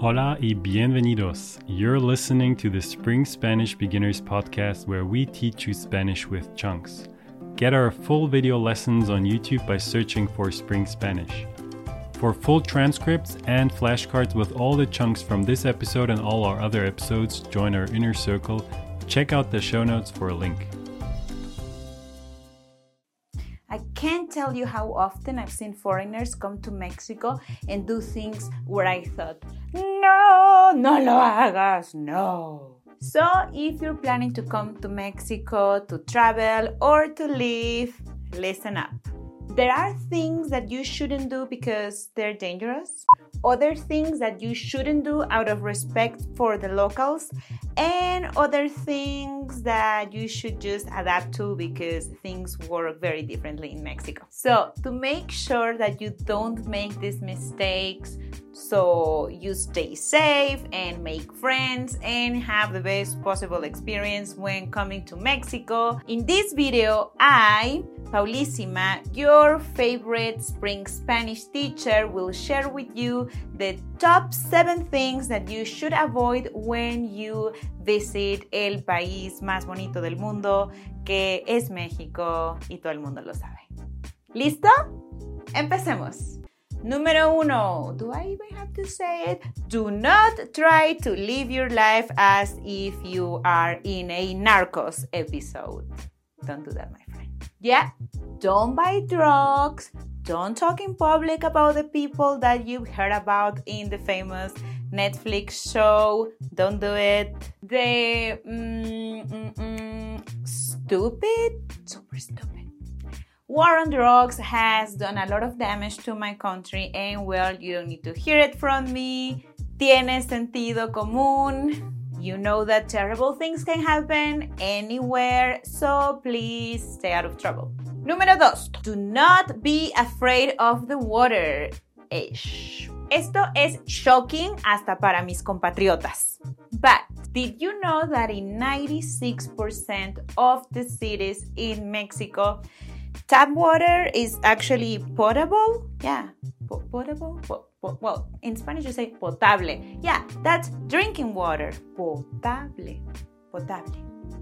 Hola y bienvenidos. You're listening to the Spring Spanish Beginners podcast where we teach you Spanish with chunks. Get our full video lessons on YouTube by searching for Spring Spanish. For full transcripts and flashcards with all the chunks from this episode and all our other episodes, join our inner circle. Check out the show notes for a link. I can't tell you how often I've seen foreigners come to Mexico and do things where I thought, no, no lo hagas, no. So, if you're planning to come to Mexico to travel or to live, listen up. There are things that you shouldn't do because they're dangerous, other things that you shouldn't do out of respect for the locals, and other things that you should just adapt to because things work very differently in Mexico. So, to make sure that you don't make these mistakes, so you stay safe and make friends and have the best possible experience when coming to Mexico. In this video, I, Paulísima, your favorite spring Spanish teacher, will share with you the top 7 things that you should avoid when you visit el país más bonito del mundo, que es México y todo el mundo lo sabe. ¿Listo? Empecemos. Número uno, do I even have to say it? Do not try to live your life as if you are in a Narcos episode. Don't do that, my. Yeah, don't buy drugs. Don't talk in public about the people that you've heard about in the famous Netflix show. Don't do it. The mm, mm, mm, stupid, super stupid war on drugs has done a lot of damage to my country, and well, you don't need to hear it from me. Tiene sentido común. You know that terrible things can happen anywhere, so please stay out of trouble. Número dos, do not be afraid of the water. Ish. Esto es shocking hasta para mis compatriotas. But did you know that in 96% of the cities in Mexico, tap water is actually potable. Yeah, potable. Well, in Spanish you say potable. Yeah, that's drinking water. Potable. Potable.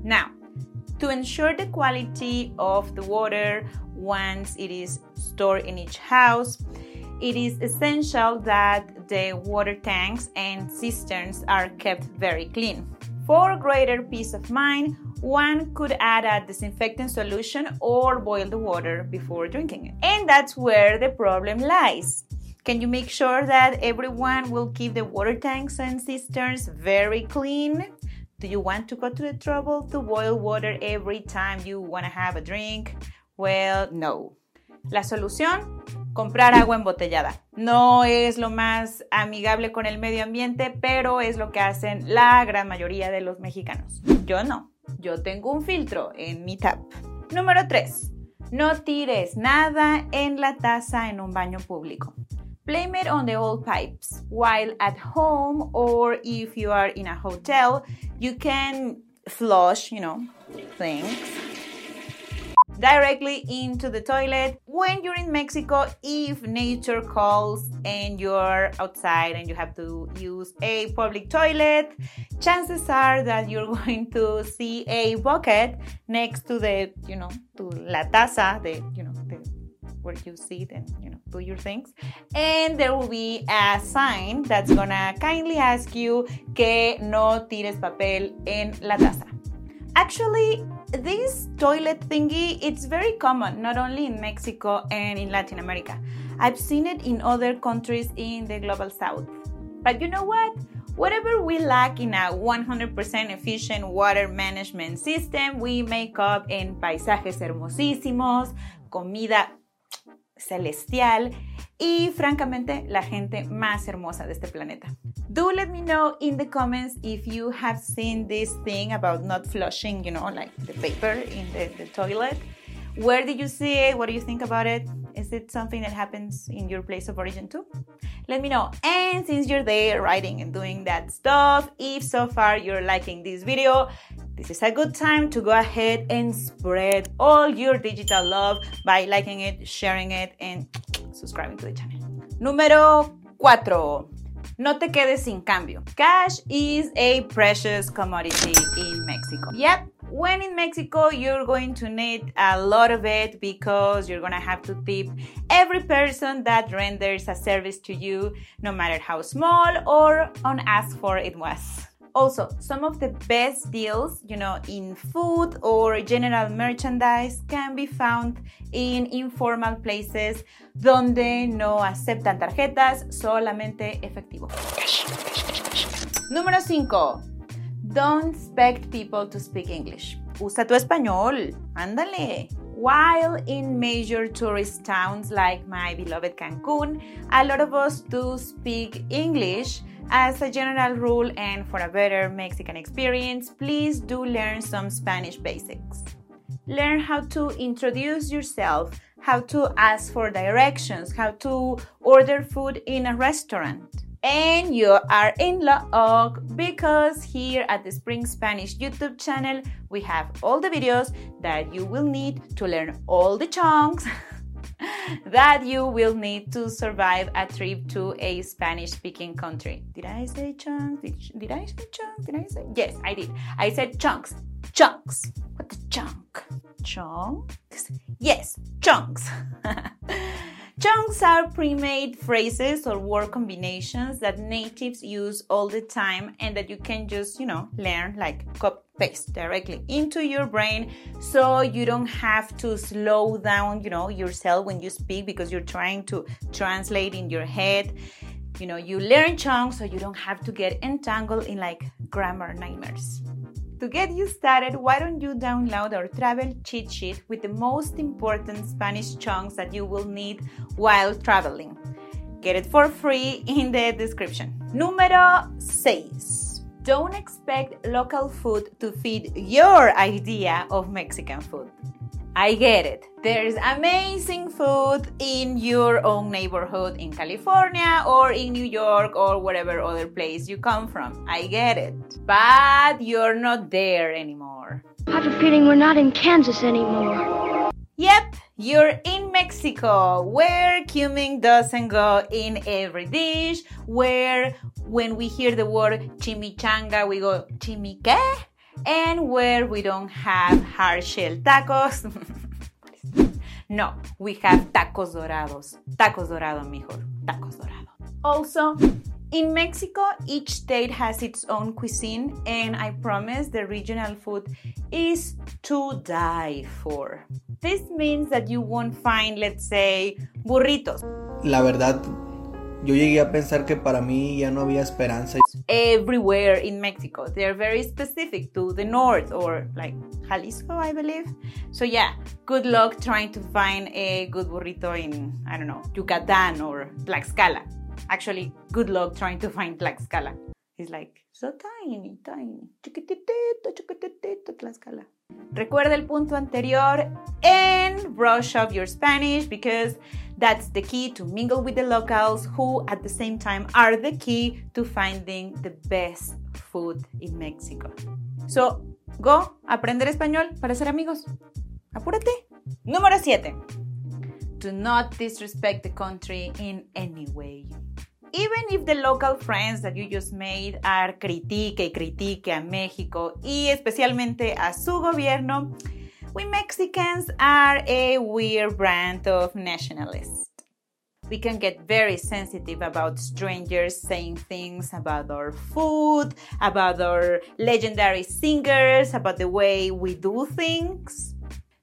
Now, to ensure the quality of the water once it is stored in each house, it is essential that the water tanks and cisterns are kept very clean. For greater peace of mind, one could add a disinfectant solution or boil the water before drinking it. And that's where the problem lies. Can you make sure that everyone will keep the water tanks and cisterns very clean? Do you want to go to the trouble to boil water every time you want to have a drink? Well, no. La solución, comprar agua embotellada. No es lo más amigable con el medio ambiente, pero es lo que hacen la gran mayoría de los mexicanos. Yo no. Yo tengo un filtro en mi tap. Número 3. No tires nada en la taza en un baño público. Blame it on the old pipes. While at home or if you are in a hotel, you can flush, you know, things directly into the toilet when you're in Mexico if nature calls and you're outside and you have to use a public toilet chances are that you're going to see a bucket next to the you know to la taza the you know the where you sit and you know do your things. And there will be a sign that's gonna kindly ask you que no tires papel en la taza. Actually this toilet thingy it's very common not only in mexico and in latin america. I've seen it in other countries in the global south. But you know what? Whatever we lack in a 100% efficient water management system we make up in paisajes hermosísimos comida celestial y francamente la gente más hermosa de este planeta. Do let me know in the comments if you have seen this thing about not flushing, you know, like the paper in the, the toilet. Where did you see it? What do you think about it? Is it something that happens in your place of origin too? Let me know. And since you're there writing and doing that stuff, if so far you're liking this video, this is a good time to go ahead and spread all your digital love by liking it, sharing it, and subscribing to the channel. Número 4. No te quedes sin cambio. Cash is a precious commodity in Mexico. Yep, when in Mexico, you're going to need a lot of it because you're gonna have to tip every person that renders a service to you, no matter how small or unasked for it was. Also, some of the best deals, you know, in food or general merchandise can be found in informal places donde no aceptan tarjetas, solamente efectivo. Número 5. Don't expect people to speak English. Usa tu español. Ándale. While in major tourist towns like my beloved Cancun, a lot of us do speak English. As a general rule and for a better Mexican experience, please do learn some Spanish basics. Learn how to introduce yourself, how to ask for directions, how to order food in a restaurant. And you are in luck because here at the Spring Spanish YouTube channel, we have all the videos that you will need to learn all the chunks that you will need to survive a trip to a Spanish speaking country. Did I say chunks? Did, did, I say chunks? Did I say? Yes, I did. I said chunks. Chunks. What the chunk? Chunks? Yes, chunks. Chunks are pre made phrases or word combinations that natives use all the time and that you can just, you know, learn like copy paste directly into your brain so you don't have to slow down, you know, yourself when you speak because you're trying to translate in your head. You know, you learn chunks so you don't have to get entangled in like grammar nightmares. To get you started, why don't you download our travel cheat sheet with the most important Spanish chunks that you will need while traveling? Get it for free in the description. Número 6. Don't expect local food to fit your idea of Mexican food. I get it. There's amazing food in your own neighborhood in California or in New York or whatever other place you come from. I get it. But you're not there anymore. I have a feeling we're not in Kansas anymore. Yep, you're in Mexico, where cumin doesn't go in every dish, where when we hear the word chimichanga, we go chimique? And where we don't have hard shell tacos. no, we have tacos dorados. Tacos dorado mejor. Tacos dorado. Also, in Mexico, each state has its own cuisine, and I promise the regional food is to die for. This means that you won't find, let's say, burritos. La verdad, yo llegué a pensar que para mí ya no había esperanza. Everywhere in Mexico. They're very specific to the north or like Jalisco, I believe. So, yeah, good luck trying to find a good burrito in, I don't know, Yucatan or Tlaxcala. Actually, good luck trying to find Tlaxcala. It's like so tiny, tiny. Chiquitito, chiquitito, Tlaxcala. Recuerda el punto anterior and brush up your Spanish because that's the key to mingle with the locals who at the same time are the key to finding the best food in Mexico. So, go aprender español para ser amigos. Apúrate. Número 7. Do not disrespect the country in any way. Even if the local friends that you just made are critique y critique a México y especialmente a su gobierno, we Mexicans are a weird brand of nationalists. We can get very sensitive about strangers saying things about our food, about our legendary singers, about the way we do things.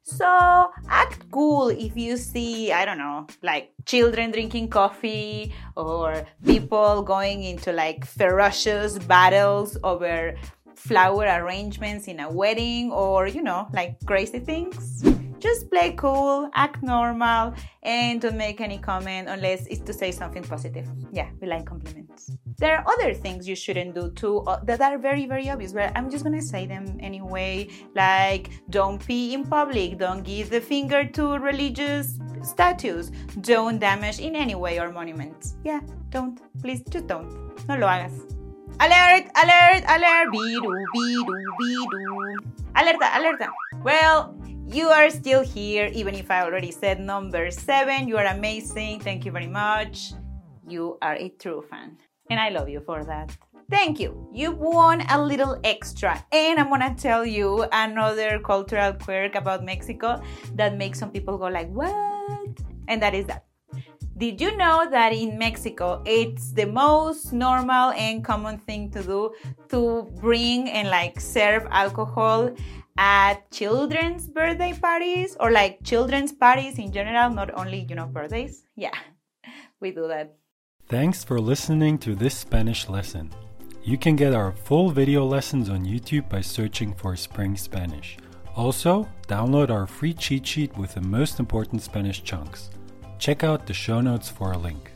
So act cool if you see, I don't know, like children drinking coffee or people going into like ferocious battles over flower arrangements in a wedding or, you know, like crazy things. Just play cool, act normal, and don't make any comment unless it's to say something positive. Yeah, we like compliments. There are other things you shouldn't do too uh, that are very, very obvious, but I'm just gonna say them anyway. Like, don't pee in public, don't give the finger to religious statues, don't damage in any way our monuments. Yeah, don't. Please, just don't. No lo hagas. Alert, alert, alert, biru, biru, biru. Alerta, alerta. Well, you are still here, even if I already said number seven. You are amazing. Thank you very much. You are a true fan. And I love you for that. Thank you. You won a little extra. And I'm gonna tell you another cultural quirk about Mexico that makes some people go like, what? And that is that. Did you know that in Mexico it's the most normal and common thing to do to bring and like serve alcohol at children's birthday parties or like children's parties in general, not only, you know, birthdays? Yeah, we do that. Thanks for listening to this Spanish lesson. You can get our full video lessons on YouTube by searching for Spring Spanish. Also, download our free cheat sheet with the most important Spanish chunks. Check out the show notes for a link.